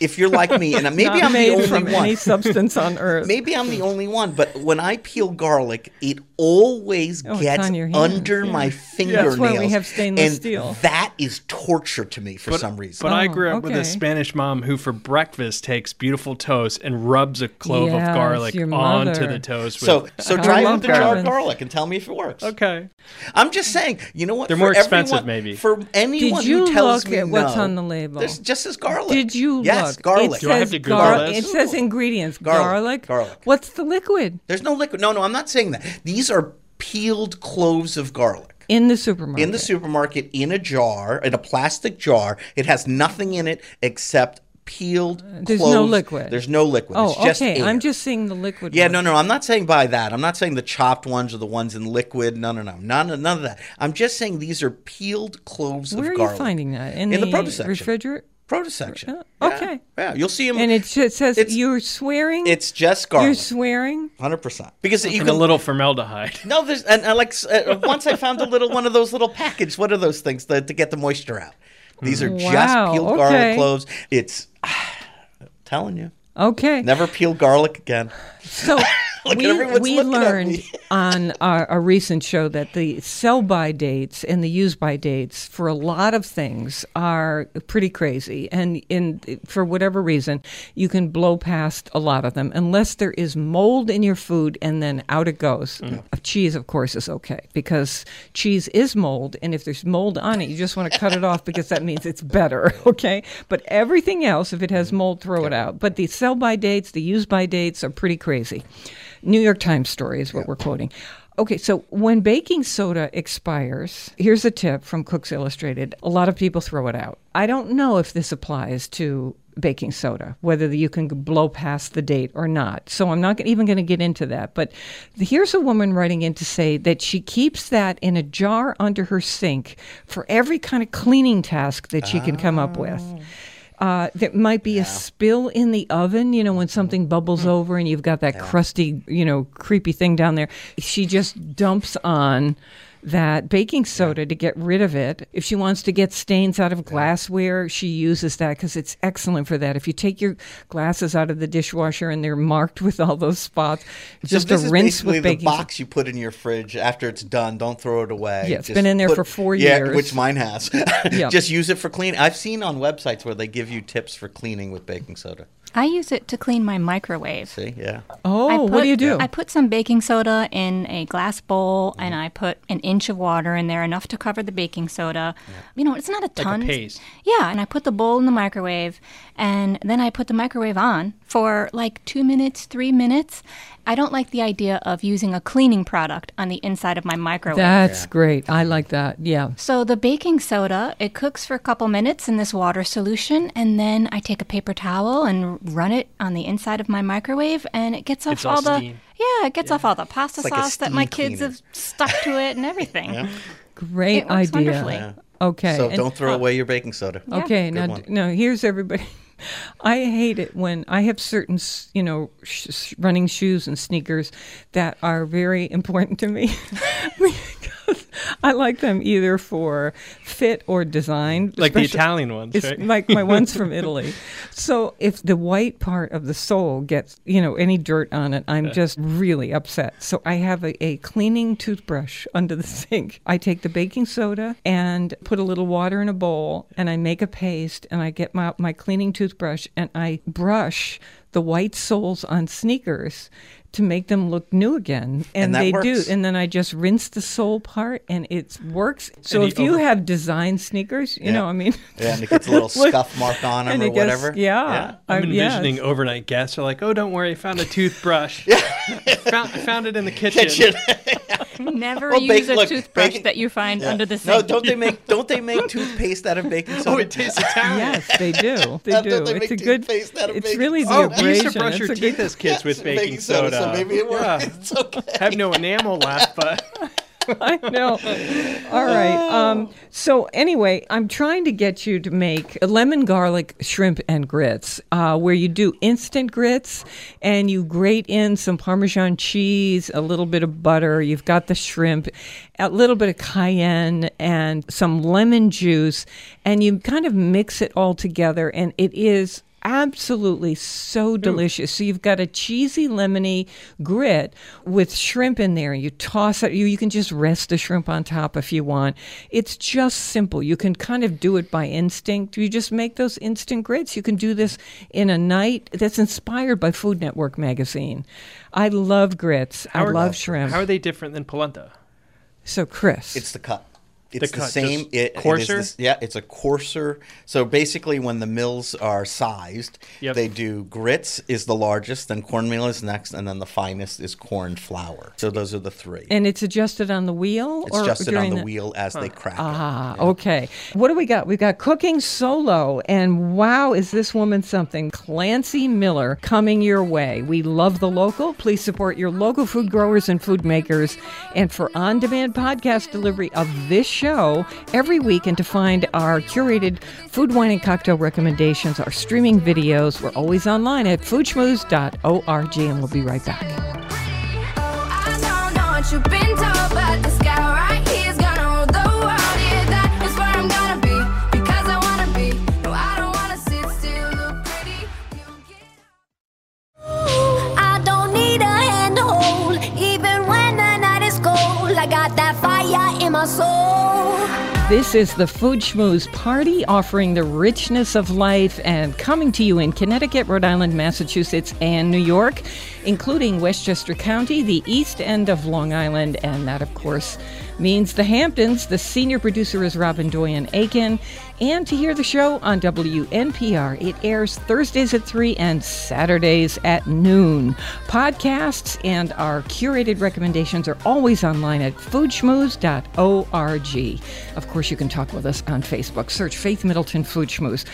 If you're like me, and (laughs) maybe Not I'm the only from one. any substance on earth. Maybe I'm the only one, but when I peel garlic, it always Oh, gets on your hands, under yeah. my fingernails. That's why we have stainless and steel. That is torture to me for some reason. But I Oh, grew up oh, with a Spanish mom who, for breakfast, takes beautiful toast and rubs a clove Yes, of garlic onto the toast. With, so, so I try it with the jarred garlic. garlic and tell me if it works. okay, I'm just saying, you know what? They're For more expensive, everyone- maybe. For anyone you who tells look me at what's no, on the label? There's just as garlic. Did you Yes, look? Garlic. It Do I have says to Google gar- this? It says ingredients: Garlic, garlic. garlic. What's the liquid There's no liquid. No, no, I'm not saying that. These are peeled cloves of garlic. in the supermarket? in the supermarket in a jar, in a plastic jar. It has nothing in it except peeled. Cloves. There's no liquid. There's no liquid. Oh, it's just okay. air. I'm just seeing the liquid. Yeah, one. no, no. I'm not saying buy that. I'm not saying the chopped ones or the ones in liquid. No, no, no. None, none of that. I'm just saying these are peeled cloves Where of are garlic. you finding that in, In the produce section. refrigerator? Produce section. Uh, Yeah, okay. Yeah, you'll see him. And it just says It's- you're swearing. it's just garlic. you're swearing. Hundred percent. Because you And can a little formaldehyde. (laughs) No, there's and, and like uh, once I found a little one of those little package. What are those things that, to get the moisture out? These are Wow, just peeled okay. garlic cloves. It's (sighs) telling you, Okay. never peel garlic again. So Look (laughs) at we, we learned (laughs) on our, a recent show that the sell by dates and the use by dates for a lot of things are pretty crazy. And in for whatever reason, you can blow past a lot of them unless there is mold in your food and then out it goes. Mm. Cheese, of course, is okay because cheese is mold. And if there's mold on it, you just want to cut it off because that means it's better. (laughs) Okay. But everything else, if it has mold, throw it out. But the sell by dates, the use by dates are pretty crazy. New York Times story is what we're quoting. Okay, so when baking soda expires, here's a tip from Cooks Illustrated. A lot of people throw it out. I don't know if this applies to baking soda, whether you can blow past the date or not. So I'm not even going to get into that. But here's a woman writing in to say that she keeps that in a jar under her sink for every kind of cleaning task that she can come up with. Oh. Uh, there might be a spill in the oven, you know, when something bubbles over and you've got that crusty, you know, creepy thing down there. She just dumps on that baking soda to get rid of it. If she wants to get stains out of glassware, she uses that because it's excellent for that. If you take your glasses out of the dishwasher and they're marked with all those spots, just so this a is rinse basically with the baking soda. box you put in your fridge after it's done. Don't throw it away. Yeah, it's Just been in there put- for four yeah, years. which mine has. (laughs) Yeah. Just use it for cleaning. I've seen on websites where they give you tips for cleaning with baking soda. I use it to clean my microwave. See, yeah. Oh, I what put- do you do? I put some baking soda in a glass bowl and mm-hmm. I put an inch of water in there, enough to cover the baking soda. You know, it's not a a ton. paste. Yeah, and I put the bowl in the microwave and then I put the microwave on for like two minutes, three minutes. I don't like the idea of using a cleaning product on the inside of my microwave. That's great. I like that. Yeah. So the baking soda, it cooks for a couple minutes in this water solution, and then I take a paper towel and run it on the inside of my microwave, and it gets off It's all all the yeah, it gets off all the pasta like sauce that my kids cleaner. have stuck to it and everything. Great It works idea. wonderfully. Okay. So and- don't throw oh. away your baking soda. Okay, Good now one. d- no. Here's everybody. (laughs) I hate it when I have certain, you know, sh- running shoes and sneakers that are very important to me (laughs) (laughs) I like them either for fit or design. Like the Italian ones, right? like my ones from (laughs) Italy. So if the white part of the sole gets, you know, any dirt on it, I'm just really upset. So I have a, a cleaning toothbrush (laughs) under the sink. I take the baking soda and put a little water in a bowl and I make a paste and I get my, my cleaning toothbrush and I brush the white soles on sneakers to make them look new again. And, And that they works. do. And then I just rinse the sole part and it works. So if you you over- have design sneakers, you Yeah. know, I mean, Yeah, and it gets a little (laughs) Look- scuff mark on them or it gets- whatever. Yeah, I'm I- yeah, envisioning it's- overnight guests are like, "Oh, don't worry, I found a toothbrush. (laughs) found, found it in the (laughs) kitchen." Kitchen. (laughs) Never Well, use bake- a look, toothbrush baking- that you find Yeah. under the sink. No, sink. don't they make don't they make (laughs) toothpaste out of baking soda? Oh, it tastes Italian. Yes, they do. (laughs) They Don't they it's a good. toothpaste out of It's baking really the Oh, we used to brush your teeth as kids with Yes, baking, soda. so maybe it works. Yeah. It's okay. Have no enamel left, but (laughs) I know. All right. Um, so anyway, I'm trying to get you to make lemon garlic shrimp and grits, uh, where you do instant grits and you grate in some Parmesan cheese, a little bit of butter. You've got the shrimp, a little bit of cayenne, and some lemon juice, and you kind of mix it all together, and it is absolutely so delicious. So you've got a cheesy lemony grit with shrimp in there. You toss it. You you can just rest the shrimp on top if you want. It's just simple. You can kind of do it by instinct. You just make those instant grits. You can do this in a night. That's inspired by Food Network magazine. I love grits. I How are- love shrimp. how are they different than polenta? so Chris, It's the cut. It's the, cut, same. just It, it is coarser? this- yeah, it's a coarser. So basically, when the mills are sized, Yep. they do grits is the largest, then cornmeal is next, and then the finest is corn flour. So those are the three. And it's adjusted on the wheel? it's or adjusted on during the wheel as they crack it. Ah, okay. What do we got? We've got cooking solo, and wow, is this woman something? Klancy Miller coming your way. We love the local. Please support your local food growers and food makers. And for on demand podcast delivery of this show every week, and to find our curated food, wine, and cocktail recommendations, our streaming videos, we're always online at foodschmooze.org, and we'll be right back. This is the Food Schmooze Party, offering the richness of life and coming to you in Connecticut, Rhode Island, Massachusetts, and New York, including Westchester County, the east end of Long Island, and that, of course, means the Hamptons. The senior producer is Robin Doyen Aiken. And to hear the show on WNPR, it airs Thursdays at 3 and Saturdays at noon. Podcasts and our curated recommendations are always online at foodschmooze.org. Of course, you can talk with us on Facebook. Search Faith Middleton Food Schmooze.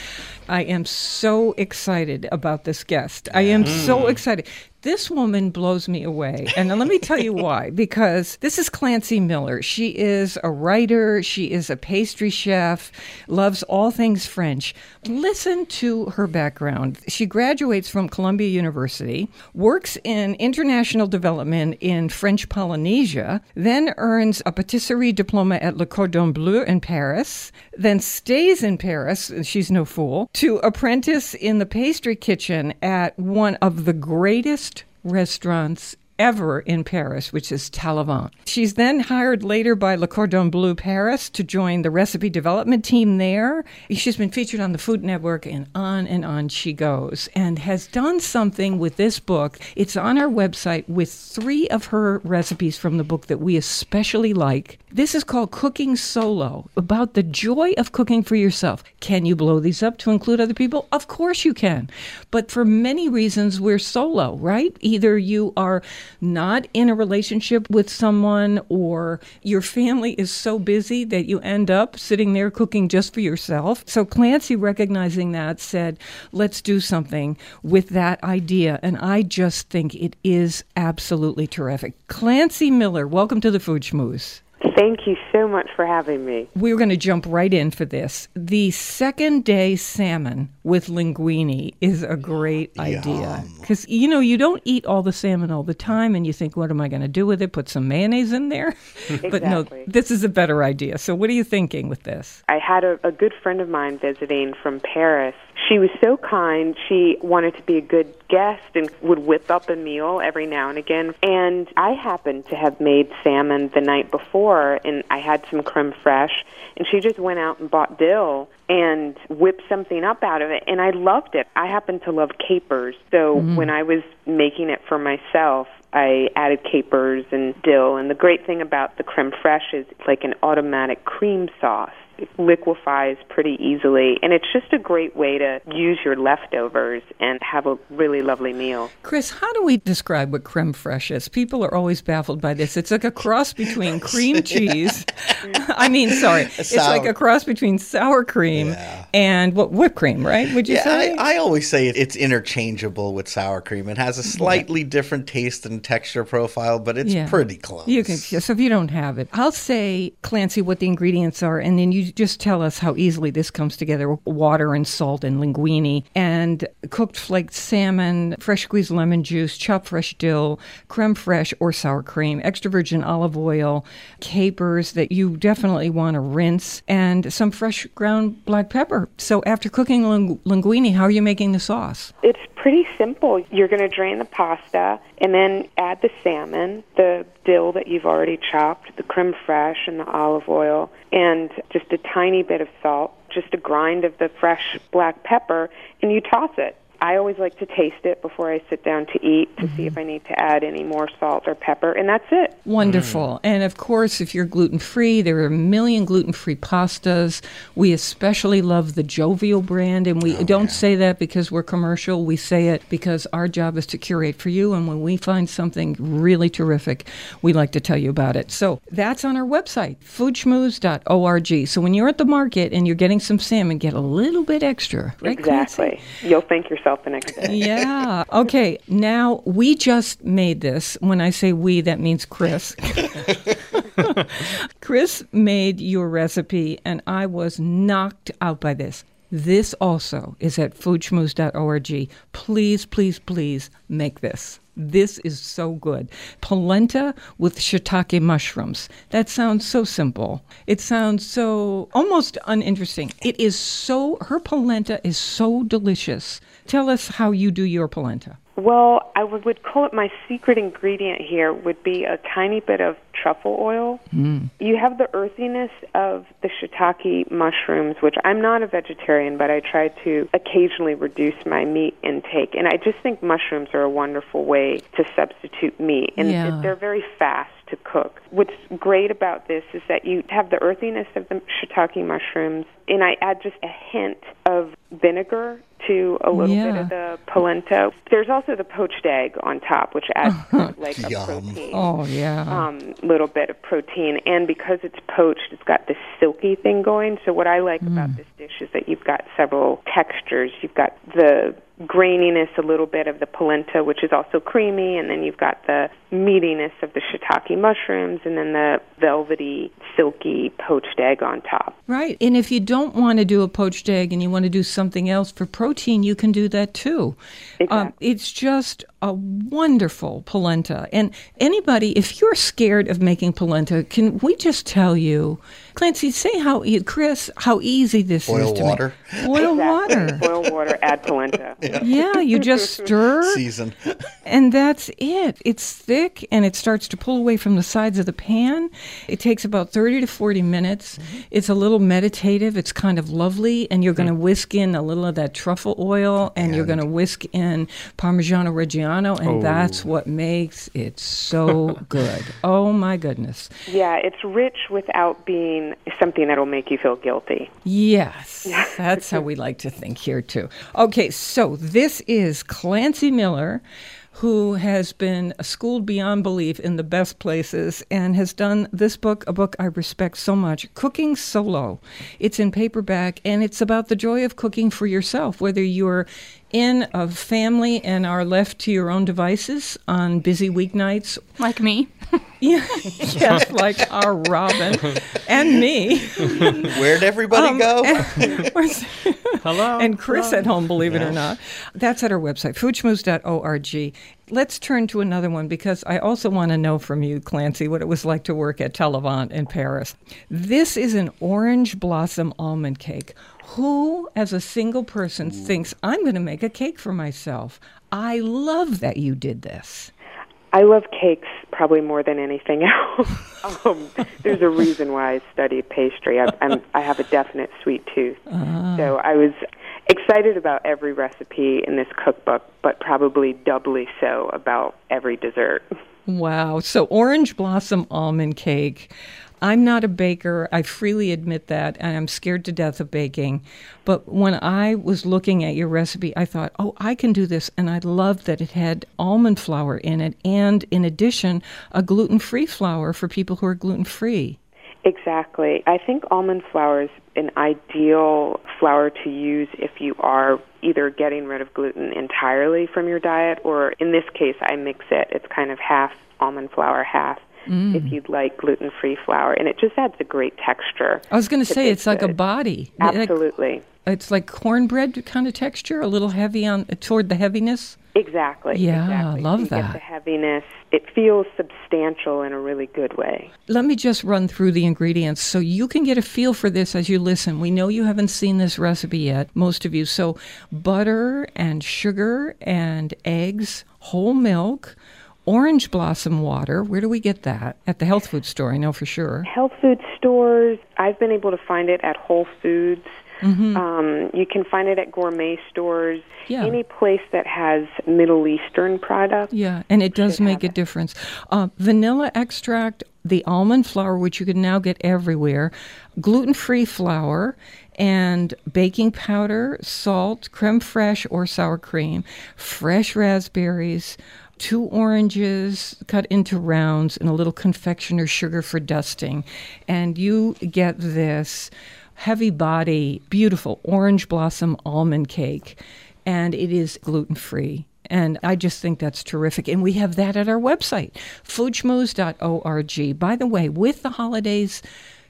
I am so excited about this guest. I am so mm. excited. This woman blows me away. And let me tell you (laughs) why. Because this is Klancy Miller. She is a writer, she is a pastry chef, loves all things French. Listen to her background. She graduates from Columbia University, works in international development in French Polynesia, then earns a patisserie diploma at Le Cordon Bleu in Paris, then stays in Paris, she's no fool, to apprentice in the pastry kitchen at one of the greatest restaurants ever in Paris, which is Taillevent. She's then hired later by Le Cordon Bleu Paris to join the recipe development team there. She's been featured on the Food Network and on and on she goes and has done something with this book. It's on our website with three of her recipes from the book that we especially like. This is called Cooking Solo, about the joy of cooking for yourself. Can you blow these up to include other people? Of course you can. But for many reasons, we're solo, right? Either you are not in a relationship with someone or your family is so busy that you end up sitting there cooking just for yourself. So Klancy, recognizing that, said, let's do something with that idea. And I just think it is absolutely terrific. Klancy Miller, welcome to the Food Schmooze. Thank you so much for having me. We're going to jump right in for this. The second day salmon with linguine is a great idea. Because, you know, you don't eat all the salmon all the time and you think, what am I going to do with it? Put some mayonnaise in there? (laughs) but no, this is a better idea. So, what are you thinking with this? I had a, a good friend of mine visiting from Paris. She was so kind. She wanted to be a good guest and would whip up a meal every now and again. And I happened to have made salmon the night before, and I had some creme fraiche. And she just went out and bought dill and whipped something up out of it. And I loved it. I happen to love capers. So mm-hmm. when I was making it for myself, I added capers and dill. And the great thing about the creme fraiche is it's like an automatic cream sauce. It liquefies pretty easily, and it's just a great way to use your leftovers and have a really lovely meal. Chris, how do we describe what creme fraiche is? People are always baffled by this. It's like a cross between (laughs) cream cheese. (laughs) I mean, sorry, it's like a cross between sour cream and what whipped cream, right? Would you Yeah, say? I, I always say it- it's interchangeable with sour cream. It has a slightly different taste and texture profile, but it's Yeah. pretty close. You can so if you don't have it, I'll say Klancy what the ingredients are, and then you just tell us how easily this comes together: water and salt and linguine, and cooked flaked salmon, fresh squeezed lemon juice, chopped fresh dill, creme fraiche or sour cream, extra virgin olive oil, capers that you definitely want to rinse, and some fresh ground black pepper. So after cooking ling- linguine, how are you making the sauce? It's pretty simple. You're going to drain the pasta and then add the salmon, the dill that you've already chopped, the creme fraiche, and the olive oil, and just a tiny bit of salt, just a grind of the fresh black pepper, and you toss it. I always like to taste it before I sit down to eat to see if mm-hmm. I need to add any more salt or pepper, and that's it. Wonderful. Mm. And of course, if you're gluten free, there are a million gluten free pastas. We especially love the Jovial brand, and we oh, don't say that because we're commercial. We say it because our job is to curate for you. And when we find something really terrific, we like to tell you about it. So that's on our website, foodschmooze.org. So when you're at the market and you're getting some salmon, get a little bit extra. Right, Klancy? exactly. You'll thank yourself the next day. Yeah. Okay. Now we just made this. When I say we, that means Chris. (laughs) Chris made your recipe, and I was knocked out by this. This also is at foodschmooze.org. Please, please, please make this. This is so good. Polenta with shiitake mushrooms. That sounds so simple. It sounds so almost uninteresting. It is so, her polenta is so delicious. Tell us how you do your polenta. Well, I would, call it my secret ingredient here would be a tiny bit of truffle oil. You have the earthiness of the shiitake mushrooms, which I'm not a vegetarian, but I try to occasionally reduce my meat intake. And I just think mushrooms are a wonderful way to substitute meat. And Yeah. they're very fast to cook. What's great about this is that you have the earthiness of the shiitake mushrooms, and I add just a hint of vinegar to a little bit of the polenta. There's also the poached egg on top, which adds (laughs) kind of like a protein. Oh, yeah. Um, little bit of protein, and because it's poached, it's got this silky thing going. So what I like mm. about this dish is that you've got several textures. You've got the graininess, a little bit of the polenta, which is also creamy, and then you've got the meatiness of the shiitake mushrooms, and then the velvety, silky poached egg on top. Right. And if you don't want to do a poached egg and you want to do something else for protein, you can do that too. Um, it's just a wonderful polenta. And anybody, if you're scared of making polenta, can we just tell you, Klancy, say how, e- Chris, how easy this is Boil to water. make. Boil water. Boil water, add polenta. (laughs) Yeah, you just stir. Season. (laughs) And that's it. It's thick and it starts to pull away from the sides of the pan. It takes about 30 to 40 minutes. It's a little meditative. It's kind of lovely. And you're going to whisk in a little of that truffle oil and, you're going to whisk in Parmigiano Reggiano. And that's what makes it so (laughs) good. Oh my goodness. Yeah, it's rich without being something that'll make you feel guilty. Yes, (laughs) that's how we like to think here, too. Okay, so this is Klancy Miller, who has been schooled beyond belief in the best places and has done this book, a book I respect so much Cooking Solo. It's in paperback and it's about the joy of cooking for yourself, whether you're in a family and are left to your own devices on busy weeknights. Like me. (laughs) Yeah, yes, like our Robin and me. (laughs) Where'd everybody Um, go? (laughs) Hello. and Chris at home, believe it or not. That's at our website, foodschmooze.org. Let's turn to another one because I also want to know from you, Klancy, what it was like to work at Taillevent in Paris. This is an orange blossom almond cake. Who, as a single person, thinks I'm going to make a cake for myself? I love that you did this. I love cakes probably more than anything (laughs) else. um, there's a reason why I studied pastry. I, I'm, I have a definite sweet tooth, so I was excited about every recipe in this cookbook, but probably doubly so about every dessert. Wow. So, orange blossom almond cake. I'm not a baker. I freely admit that, and I'm scared to death of baking. But when I was looking at your recipe, I thought, oh, I can do this. And I loved that it had almond flour in it, and in addition, a gluten free flour for people who are gluten free. Exactly. I think almond flour is an ideal flour to use if you are either getting rid of gluten entirely from your diet, or in this case, I mix it. It's kind of half almond flour, half mm. if you'd like gluten free flour. And it just adds a great texture. I was going to say, it's like a body. Like- Absolutely. It's like cornbread kind of texture, a little heavy on toward the heaviness. Exactly. Yeah, exactly. love So you that. Get the heaviness. It feels substantial in a really good way. Let me just run through the ingredients so you can get a feel for this as you listen. We know you haven't seen this recipe yet, most of you. So, butter and sugar and eggs, whole milk, orange blossom water. Where do we get that? At the health food store, I know for sure. Health food stores, I've been able to find it at Whole Foods. Um, you can find it at gourmet stores. Yeah. Any place that has Middle Eastern products. Yeah, and it does make a difference. Uh, vanilla extract, the almond flour, which you can now get everywhere, gluten free flour, and baking powder, salt, creme fraiche or sour cream, fresh raspberries. Two oranges cut into rounds and a little confectioner sugar for dusting. And you get this heavy body, beautiful orange blossom almond cake. And it is gluten free. And I just think that's terrific. And we have that at our website, foodschmooze.org. By the way, with the holidays,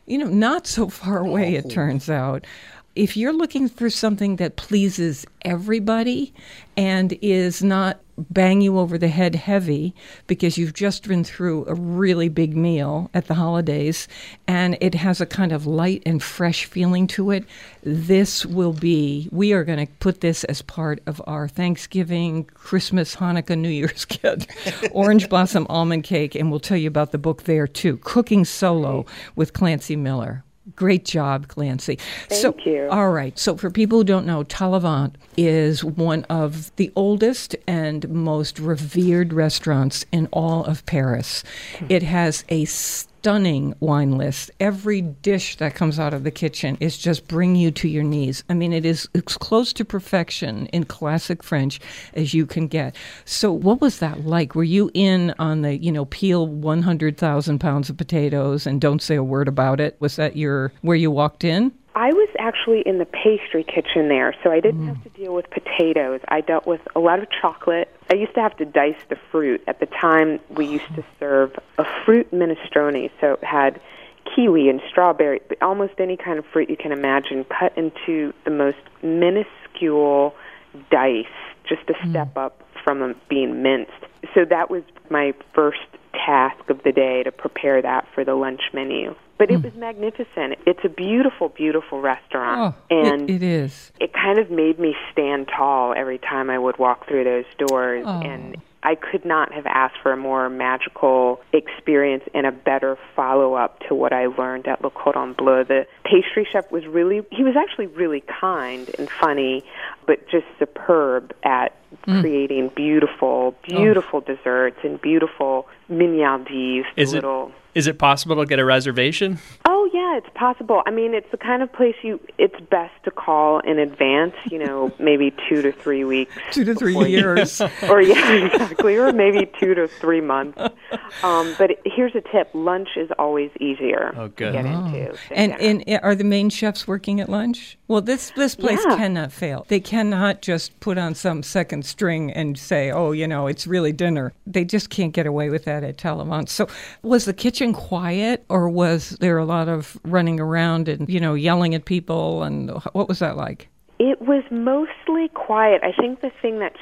you know, not so far away, it turns out. If you're looking for something that pleases everybody and is not bang you over the head heavy because you've just been through a really big meal at the holidays and it has a kind of light and fresh feeling to it, this will be, we are going to put this as part of our Thanksgiving, Christmas, Hanukkah, New Year's kit. (laughs) Orange Blossom Almond Cake, and we'll tell you about the book there too Cooking Solo with Klancy Miller. Great job, Klancy. so, Thank you. All right. So, for people who don't know, Taillevent is one of the oldest and most revered restaurants in all of Paris. Hmm. It has a stunning wine list. Every dish that comes out of the kitchen is just bring you to your knees. I mean, it is as close to perfection in classic French as you can get. So, what was that like? Were you in on the, you know, peel 100,000 pounds of potatoes and don't say a word about it? Was that your where you walked in? I was actually in the pastry kitchen there, so I didn't mm. have to deal with potatoes. I dealt with a lot of chocolate. I used to have to dice the fruit. At the time, we used to serve a fruit minestrone, so it had kiwi and strawberry, almost any kind of fruit you can imagine, cut into the most minuscule dice, just a step mm. up from being minced. So that was my first task of the day to prepare that for the lunch menu. But it was magnificent. It's a beautiful, beautiful restaurant, Oh, it- and it is. it kind of made me stand tall every time I would walk through those doors. Oh. And I could not have asked for a more magical experience and a better follow up to what I learned at Le Cordon Bleu. The pastry chef was really, he was actually really kind and funny, but just superb at Mm. creating beautiful, beautiful desserts and beautiful mignardises. Is it little. Is it possible to get a reservation? Oh yeah, it's possible. I mean, it's the kind of place you it's best to call in advance. You know, (laughs) maybe two to three weeks. Two to three before you- years. (laughs) or yeah, exactly, or maybe two to three months. Um, but here's a tip: lunch is always easier Oh, to good. get into. than And, dinner. and are the main chefs working at lunch? Well, this this place Yeah. cannot fail. They cannot just put on some second string and say, "Oh, you know, it's really dinner." They just can't get away with that at Taillevent. So, was the kitchen quiet, or was there a lot of running around and you know yelling at people? And what was that like? It was mostly quiet. I think the thing that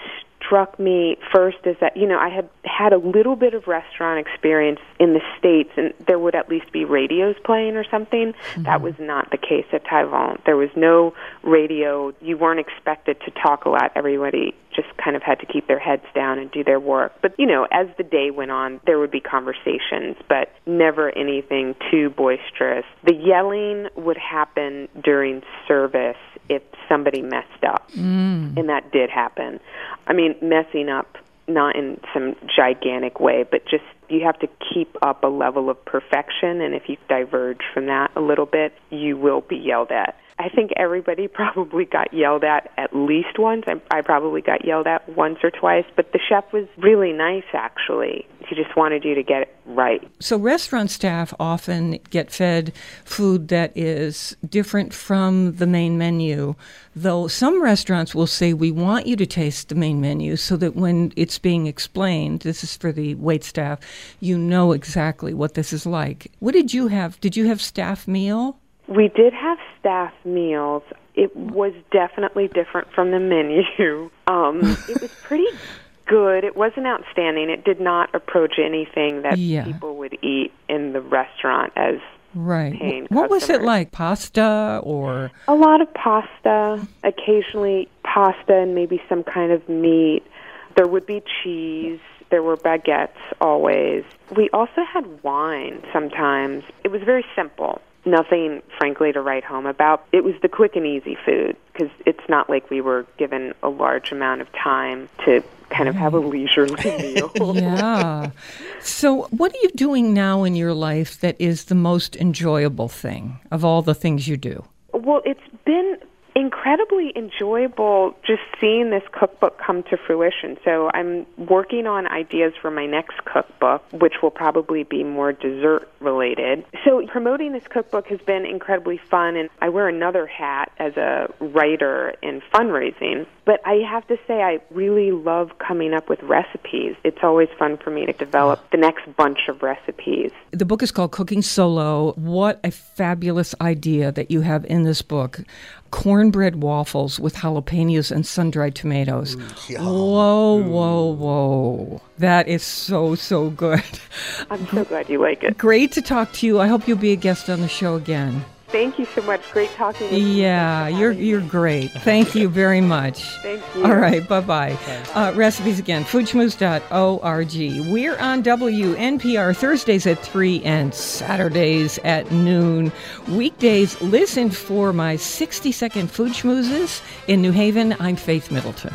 struck me first is that, you know, I had had a little bit of restaurant experience in the States, and there would at least be radios playing or something. Mm-hmm. That was not the case at Taillevent. There was no radio. You weren't expected to talk a lot. Everybody just kind of had to keep their heads down and do their work. But, you know, as the day went on, there would be conversations, but never anything too boisterous. The yelling would happen during service if somebody messed up. Mm. And that did happen. I mean, messing up not in some gigantic way, but just you have to keep up a level of perfection and if you diverge from that a little bit, you will be yelled at. I think everybody (laughs) probably got yelled at at least once. I, I probably got yelled at once or twice, but the chef was really nice actually. He just wanted you to get it right. So, restaurant staff often get fed food that is different from the main menu, though some restaurants will say, We want you to taste the main menu so that when it's being explained, this is for the wait staff, you know exactly what this is like. What did you have? Did you have staff meal? We did have staff meals. It was definitely different from the menu. (laughs) Um, it was pretty good. It wasn't outstanding. It did not approach anything that Yeah. people would eat in the restaurant as Right. paying What was it like? Pasta or. A lot of pasta, occasionally pasta and maybe some kind of meat. There would be cheese. There were baguettes always. We also had wine sometimes. It was very simple. Nothing, frankly, to write home about. It was the quick and easy food because it's not like we were given a large amount of time to kind of have a leisurely (laughs) meal. yeah. So, what are you doing now in your life that is the most enjoyable thing of all the things you do? Well, it's been incredibly enjoyable just seeing this cookbook come to fruition. So I'm working on ideas for my next cookbook, which will probably be more dessert related. So promoting this cookbook has been incredibly fun, and I wear another hat as a writer in fundraising. But I have to say, I really love coming up with recipes. It's always fun for me to develop the next bunch of recipes. The book is called Cooking Solo. What a fabulous idea that you have in this book. Cornbread waffles with jalapenos and sun dried tomatoes. Mm. Whoa, whoa, whoa. That is so, so good. I'm so glad you like it. Great to talk to you. I hope you'll be a guest on the show again. Thank you so much. Great talking with you. Yeah, you're you're great. Thank you very much. Thank you. All right, bye bye. Uh, recipes again, foodschmooze.org. We're on WNPR Thursdays at 3 and Saturdays at noon. Weekdays, listen for my 60 second food schmoozes. In New Haven, I'm Faith Middleton.